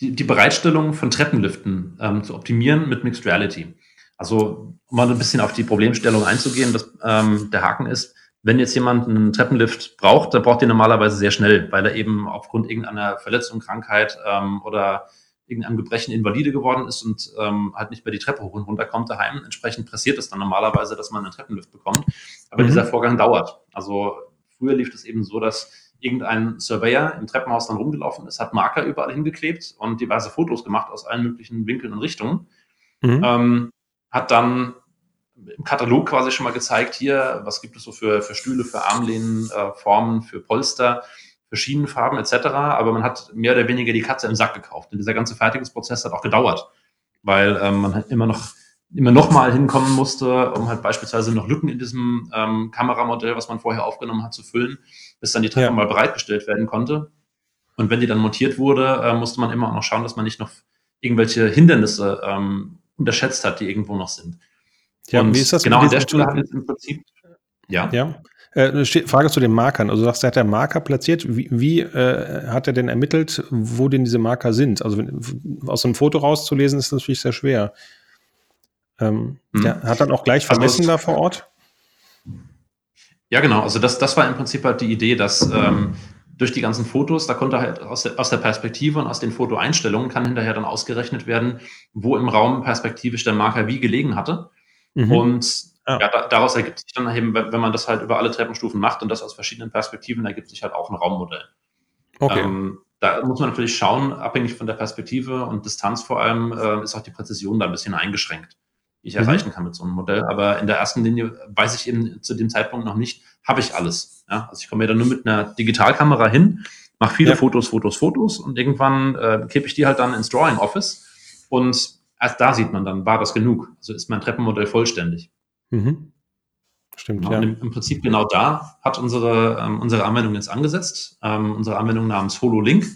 die, die, Bereitstellung von Treppenliften ähm, zu optimieren mit Mixed Reality. Also, um mal ein bisschen auf die Problemstellung einzugehen, dass ähm, der Haken ist, wenn jetzt jemand einen Treppenlift braucht, dann braucht er normalerweise sehr schnell, weil er eben aufgrund irgendeiner Verletzung, Krankheit ähm, oder irgendeinem Gebrechen invalide geworden ist und ähm, halt nicht mehr die Treppe hoch und runter kommt daheim. Entsprechend pressiert es dann normalerweise, dass man einen Treppenlift bekommt. Aber mhm. dieser Vorgang dauert. Also früher lief es eben so, dass irgendein Surveyor im Treppenhaus dann rumgelaufen ist, hat Marker überall hingeklebt und diverse Fotos gemacht aus allen möglichen Winkeln und Richtungen. Mhm. Ähm, hat dann im Katalog quasi schon mal gezeigt, hier, was gibt es so für, für Stühle, für Armlehnen, äh, Formen, für Polster verschiedenen Farben etc. Aber man hat mehr oder weniger die Katze im Sack gekauft. Und dieser ganze Fertigungsprozess hat auch gedauert, weil ähm, man halt immer noch immer noch mal hinkommen musste, um halt beispielsweise noch Lücken in diesem ähm, Kameramodell, was man vorher aufgenommen hat, zu füllen, bis dann die Treppe ja. mal bereitgestellt werden konnte. Und wenn die dann montiert wurde, äh, musste man immer auch noch schauen, dass man nicht noch irgendwelche Hindernisse ähm, unterschätzt hat, die irgendwo noch sind. Ja, und wie ist das genau an der Stelle hat es im Prinzip ja. ja. Äh, Frage zu den Markern. Also du sagst, er hat der Marker platziert. Wie, wie äh, hat er denn ermittelt, wo denn diese Marker sind? Also wenn, aus einem Foto rauszulesen, ist natürlich sehr schwer. Ähm, hm. Der hat dann auch gleich also vermessen also, da vor Ort? Ja, genau. Also das, das war im Prinzip halt die Idee, dass ähm, durch die ganzen Fotos, da konnte halt aus der, aus der Perspektive und aus den Fotoeinstellungen kann hinterher dann ausgerechnet werden, wo im Raum perspektivisch der Marker wie gelegen hatte. Mhm. Und ja. ja da, daraus ergibt sich dann eben, wenn man das halt über alle Treppenstufen macht und das aus verschiedenen Perspektiven, ergibt sich halt auch ein Raummodell. Okay. Ähm, da muss man natürlich schauen, abhängig von der Perspektive und Distanz vor allem, äh, ist auch die Präzision da ein bisschen eingeschränkt, ich mhm. erreichen kann mit so einem Modell. Aber in der ersten Linie weiß ich eben zu dem Zeitpunkt noch nicht, habe ich alles. Ja? Also ich komme ja dann nur mit einer Digitalkamera hin, mache viele ja. Fotos, Fotos, Fotos und irgendwann äh, kippe ich die halt dann ins Drawing Office und erst da sieht man dann, war das genug? Also ist mein Treppenmodell vollständig. Mhm. Stimmt, genau, ja. Im, Im, Prinzip genau da hat unsere, ähm, unsere Anwendung jetzt angesetzt, ähm, unsere Anwendung namens HoloLink.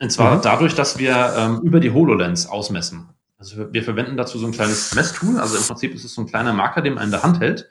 Und zwar mhm. dadurch, dass wir ähm, über die HoloLens ausmessen. Also wir, verwenden dazu so ein kleines Messtool. Also im Prinzip ist es so ein kleiner Marker, den man in der Hand hält.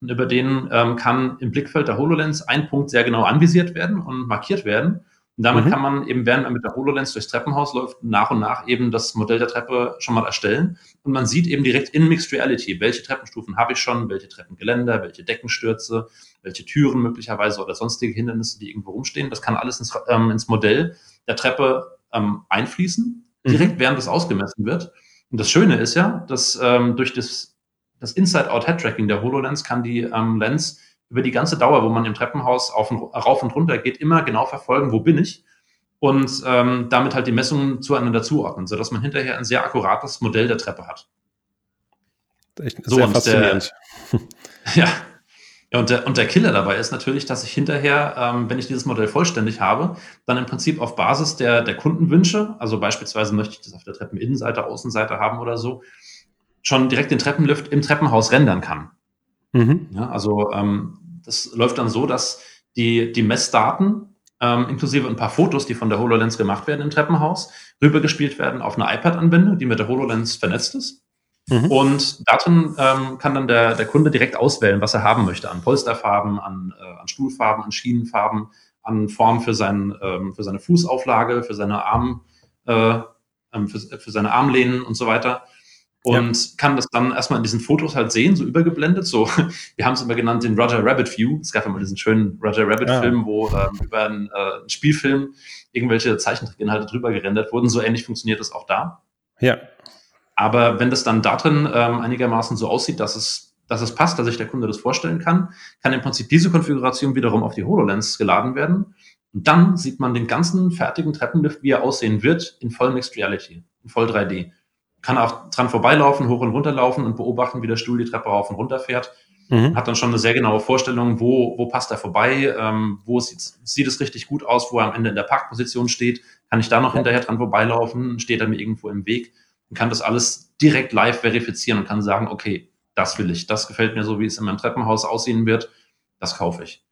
Und über den ähm, kann im Blickfeld der HoloLens ein Punkt sehr genau anvisiert werden und markiert werden. Und damit mhm. kann man eben, während man mit der HoloLens durchs Treppenhaus läuft, nach und nach eben das Modell der Treppe schon mal erstellen. Und man sieht eben direkt in Mixed Reality, welche Treppenstufen habe ich schon, welche Treppengeländer, welche Deckenstürze, welche Türen möglicherweise oder sonstige Hindernisse, die irgendwo rumstehen. Das kann alles ins, ähm, ins Modell der Treppe ähm, einfließen, direkt mhm. während es ausgemessen wird. Und das Schöne ist ja, dass ähm, durch das, das Inside-Out-Head-Tracking der HoloLens kann die ähm, Lens über die ganze Dauer, wo man im Treppenhaus auf und, rauf und runter geht, immer genau verfolgen, wo bin ich und ähm, damit halt die Messungen zueinander zuordnen, sodass man hinterher ein sehr akkurates Modell der Treppe hat. Echt so, sehr faszinierend. Der, ja. Ja und, der, und der Killer dabei ist natürlich, dass ich hinterher, ähm, wenn ich dieses Modell vollständig habe, dann im Prinzip auf Basis der, der Kundenwünsche, also beispielsweise möchte ich das auf der Treppeninnenseite, Außenseite haben oder so, schon direkt den Treppenlift im Treppenhaus rendern kann. Mhm. Ja, also ähm, das läuft dann so, dass die, die Messdaten ähm, inklusive ein paar Fotos, die von der HoloLens gemacht werden im Treppenhaus, rübergespielt werden auf eine iPad-Anwendung, die mit der HoloLens vernetzt ist. Mhm. Und darin ähm, kann dann der, der Kunde direkt auswählen, was er haben möchte an Polsterfarben, an, äh, an Stuhlfarben, an Schienenfarben, an Form für, sein, ähm, für seine Fußauflage, für seine Arm, äh, ähm, für, für seine Armlehnen und so weiter. und ja. kann das dann erstmal in diesen Fotos halt sehen, so übergeblendet. So, wir haben es immer genannt den Roger Rabbit View. Es gab immer diesen schönen Roger Rabbit ja. Film, wo ähm, über einen, äh, einen Spielfilm irgendwelche Zeichentrickinhalte drüber gerendert wurden. So ähnlich funktioniert das auch da. Ja. Aber wenn das dann da drin ähm, einigermaßen so aussieht, dass es, dass es passt, dass sich der Kunde das vorstellen kann, kann im Prinzip diese Konfiguration wiederum auf die HoloLens geladen werden. Und dann sieht man den ganzen fertigen Treppenlift, wie er aussehen wird, in voll Mixed Reality, in voll 3D kann auch dran vorbeilaufen, hoch und runter laufen und beobachten, wie der Stuhl die Treppe rauf und runter fährt. Mhm. Hat dann schon eine sehr genaue Vorstellung, wo, wo passt er vorbei, ähm, wo sieht, sieht es richtig gut aus, wo er am Ende in der Parkposition steht. Kann ich da noch hinterher dran vorbeilaufen? Steht er mir irgendwo im Weg? Und kann das alles direkt live verifizieren und kann sagen, okay, das will ich, das gefällt mir so, wie es in meinem Treppenhaus aussehen wird, das kaufe ich.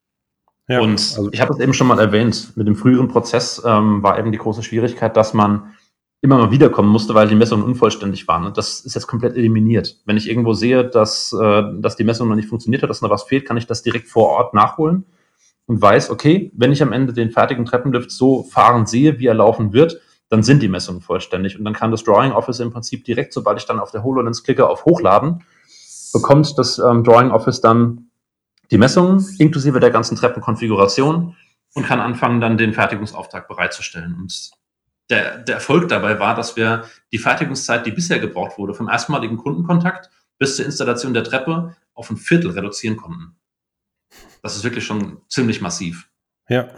Ja, und also ich habe es eben schon mal erwähnt, mit dem früheren Prozess ähm, war eben die große Schwierigkeit, dass man immer mal wiederkommen musste, weil die Messungen unvollständig waren. Und das ist jetzt komplett eliminiert. Wenn ich irgendwo sehe, dass, äh, dass die Messung noch nicht funktioniert hat, dass noch was fehlt, kann ich das direkt vor Ort nachholen und weiß, okay, wenn ich am Ende den fertigen Treppenlift so fahren sehe, wie er laufen wird, dann sind die Messungen vollständig. Und dann kann das Drawing Office im Prinzip direkt, sobald ich dann auf der HoloLens klicke, auf Hochladen, bekommt das ähm, Drawing Office dann die Messungen inklusive der ganzen Treppenkonfiguration und kann anfangen, dann den Fertigungsauftrag bereitzustellen. Und der, der Erfolg dabei war, dass wir die Fertigungszeit, die bisher gebraucht wurde, vom erstmaligen Kundenkontakt bis zur Installation der Treppe auf ein Viertel reduzieren konnten. Das ist wirklich schon ziemlich massiv. Ja,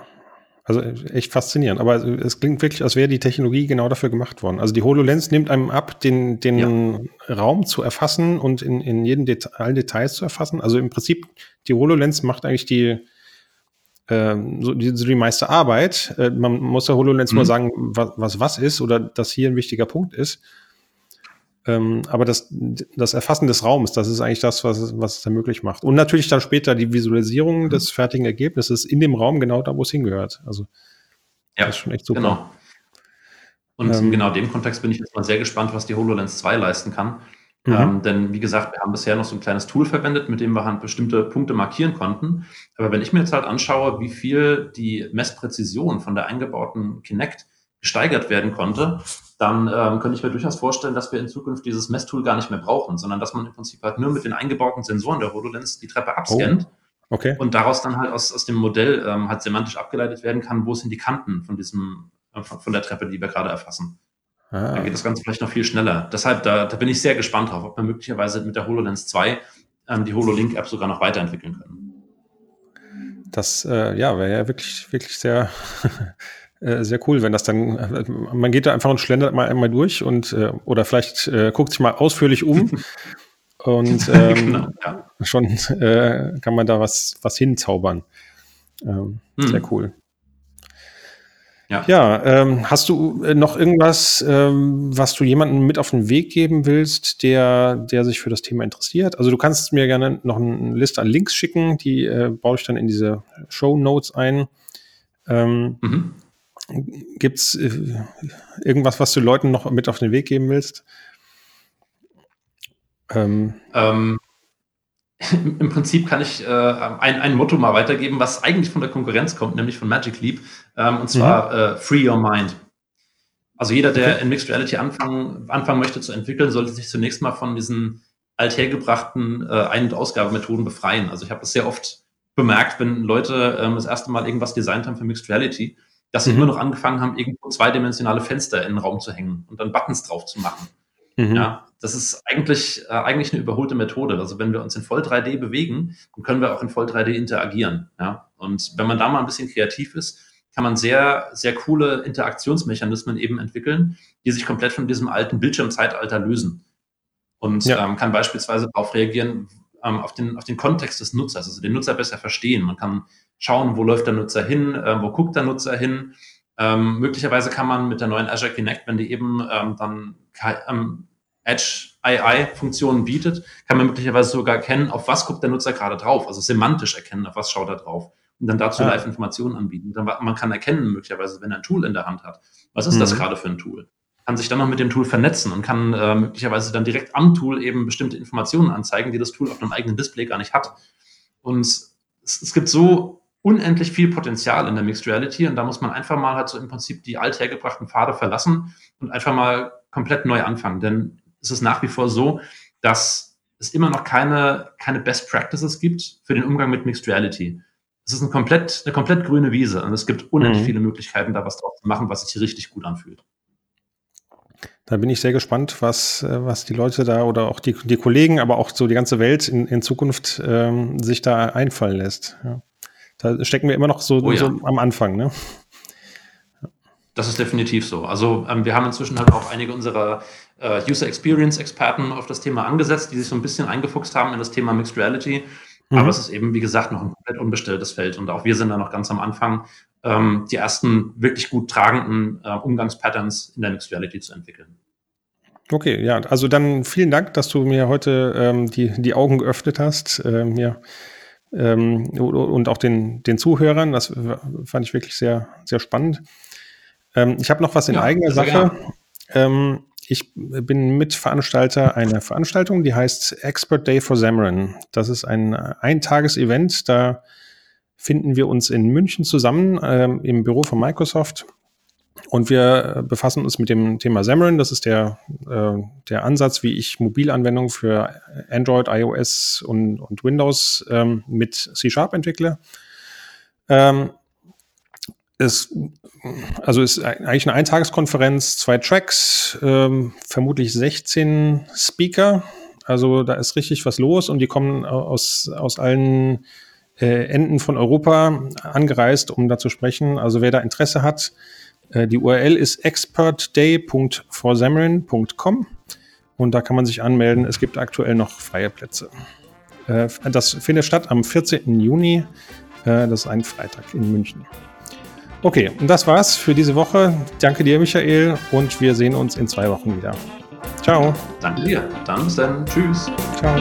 also echt faszinierend. Aber es klingt wirklich, als wäre die Technologie genau dafür gemacht worden. Also die HoloLens nimmt einem ab, den, den ja. Raum zu erfassen und in, in jeden Deta allen Details zu erfassen. Also im Prinzip, die HoloLens macht eigentlich die, ähm, so, die, so die meiste Arbeit. Äh, man muss der HoloLens mhm. nur sagen, was, was was ist oder dass hier ein wichtiger Punkt ist. Ähm, aber das, das Erfassen des Raums, das ist eigentlich das, was, was es dann möglich macht. Und natürlich dann später die Visualisierung mhm. des fertigen Ergebnisses in dem Raum genau da, wo es hingehört. Also ja, das ist schon echt super. Genau. Und ähm, in genau dem Kontext bin ich jetzt mal sehr gespannt, was die HoloLens 2 leisten kann. Mhm. Ähm, denn wie gesagt, wir haben bisher noch so ein kleines Tool verwendet, mit dem wir halt bestimmte Punkte markieren konnten. Aber wenn ich mir jetzt halt anschaue, wie viel die Messpräzision von der eingebauten Kinect gesteigert werden konnte, dann ähm, könnte ich mir durchaus vorstellen, dass wir in Zukunft dieses Messtool gar nicht mehr brauchen, sondern dass man im Prinzip halt nur mit den eingebauten Sensoren der HoloLens die Treppe abscannt oh, okay. und daraus dann halt aus, aus dem Modell ähm, halt semantisch abgeleitet werden kann, wo sind die Kanten von diesem, äh, von, der Treppe, die wir gerade erfassen. Ah. Dann geht das Ganze vielleicht noch viel schneller. Deshalb, da, da bin ich sehr gespannt drauf, ob wir möglicherweise mit der HoloLens 2 ähm, die HoloLink-App sogar noch weiterentwickeln können. Das, äh, ja, wäre ja wirklich, wirklich sehr, äh, sehr cool, wenn das dann, äh, man geht da einfach und schlendert mal einmal durch und, äh, oder vielleicht äh, guckt sich mal ausführlich um und ähm, genau, ja. schon kann man da was, was hinzaubern. Ähm, hm. Sehr cool. Ja, ja ähm, hast du noch irgendwas, ähm, was du jemandem mit auf den Weg geben willst, der, der sich für das Thema interessiert? Also du kannst mir gerne noch eine Liste an Links schicken, die äh, baue ich dann in diese Show Notes ein. Ähm, mhm. Gibt es äh, irgendwas, was du Leuten noch mit auf den Weg geben willst? Ähm, ähm, im Prinzip kann ich äh, ein, ein Motto mal weitergeben, was eigentlich von der Konkurrenz kommt, nämlich von Magic Leap, ähm, und zwar mhm. äh, Free Your Mind. Also jeder, der okay. in Mixed Reality anfangen, anfangen möchte zu entwickeln, sollte sich zunächst mal von diesen althergebrachten äh, Ein- und Ausgabemethoden befreien. Also ich habe das sehr oft bemerkt, wenn Leute ähm, das erste Mal irgendwas designt haben für Mixed Reality, dass sie mhm. immer noch angefangen haben, irgendwo zweidimensionale Fenster in den Raum zu hängen und dann Buttons drauf zu machen. Mhm. Ja, das ist eigentlich, äh, eigentlich eine überholte Methode. Also wenn wir uns in Voll 3D bewegen, dann können wir auch in Voll 3D interagieren. Ja? Und wenn man da mal ein bisschen kreativ ist, kann man sehr, sehr coole Interaktionsmechanismen eben entwickeln, die sich komplett von diesem alten Bildschirmzeitalter lösen. Und ja. ähm, kann beispielsweise darauf reagieren, ähm, auf, den, auf den Kontext des Nutzers, also den Nutzer besser verstehen. Man kann schauen, wo läuft der Nutzer hin, äh, wo guckt der Nutzer hin. Ähm, möglicherweise kann man mit der neuen Azure Connect, wenn die eben ähm, dann ähm, Edge AI-Funktionen bietet, kann man möglicherweise sogar erkennen, auf was guckt der Nutzer gerade drauf, also semantisch erkennen, auf was schaut er drauf und dann dazu ja. Live-Informationen anbieten. Dann, man kann erkennen, möglicherweise, wenn er ein Tool in der Hand hat, was ist mhm. das gerade für ein Tool? Kann sich dann noch mit dem Tool vernetzen und kann äh, möglicherweise dann direkt am Tool eben bestimmte Informationen anzeigen, die das Tool auf einem eigenen Display gar nicht hat. Und es, es gibt so unendlich viel Potenzial in der Mixed Reality und da muss man einfach mal halt so im Prinzip die althergebrachten Pfade verlassen und einfach mal komplett neu anfangen. Denn ist es nach wie vor so, dass es immer noch keine, keine Best Practices gibt für den Umgang mit Mixed Reality. Es ist eine komplett, eine komplett grüne Wiese und es gibt unendlich mhm. viele Möglichkeiten, da was drauf zu machen, was sich richtig gut anfühlt. Da bin ich sehr gespannt, was, äh, was die Leute da oder auch die, die Kollegen, aber auch so die ganze Welt in, in Zukunft ähm, sich da einfallen lässt. Ja. Da stecken wir immer noch so, oh ja. so am Anfang, ne? Das ist definitiv so. Also ähm, wir haben inzwischen halt auch einige unserer äh, User Experience Experten auf das Thema angesetzt, die sich so ein bisschen eingefuchst haben in das Thema Mixed Reality. Mhm. Aber es ist eben, wie gesagt, noch ein komplett unbestelltes Feld und auch wir sind da noch ganz am Anfang, ähm, die ersten wirklich gut tragenden äh, Umgangspatterns in der Mixed Reality zu entwickeln. Okay, ja, also dann vielen Dank, dass du mir heute ähm, die, die Augen geöffnet hast, äh, mir ähm, und auch den, den Zuhörern. Das fand ich wirklich sehr, sehr spannend. Ähm, ich habe noch was in ja, eigener Sache. Ähm, ich bin Mitveranstalter einer Veranstaltung, die heißt Expert Day for Xamarin. Das ist ein Eintages-Event. Da finden wir uns in München zusammen ähm, im Büro von Microsoft und wir befassen uns mit dem Thema Xamarin. Das ist der, äh, der Ansatz, wie ich Mobilanwendungen für Android, iOS und, und Windows ähm, mit C-Sharp entwickle. Ähm, es, also ist eigentlich eine Eintageskonferenz, zwei Tracks, ähm, vermutlich 16 Speaker. Also da ist richtig was los und die kommen aus, aus allen äh, Enden von Europa angereist, um da zu sprechen. Also wer da Interesse hat, äh, die URL ist expertday.forxamarin.com und da kann man sich anmelden. Es gibt aktuell noch freie Plätze. Äh, das findet statt am 14. Juni. Äh, das ist ein Freitag in München. Okay, und das war's für diese Woche. Danke dir, Michael, und wir sehen uns in zwei Wochen wieder. Ciao. Danke dir. Dann bis dann. Tschüss. Ciao.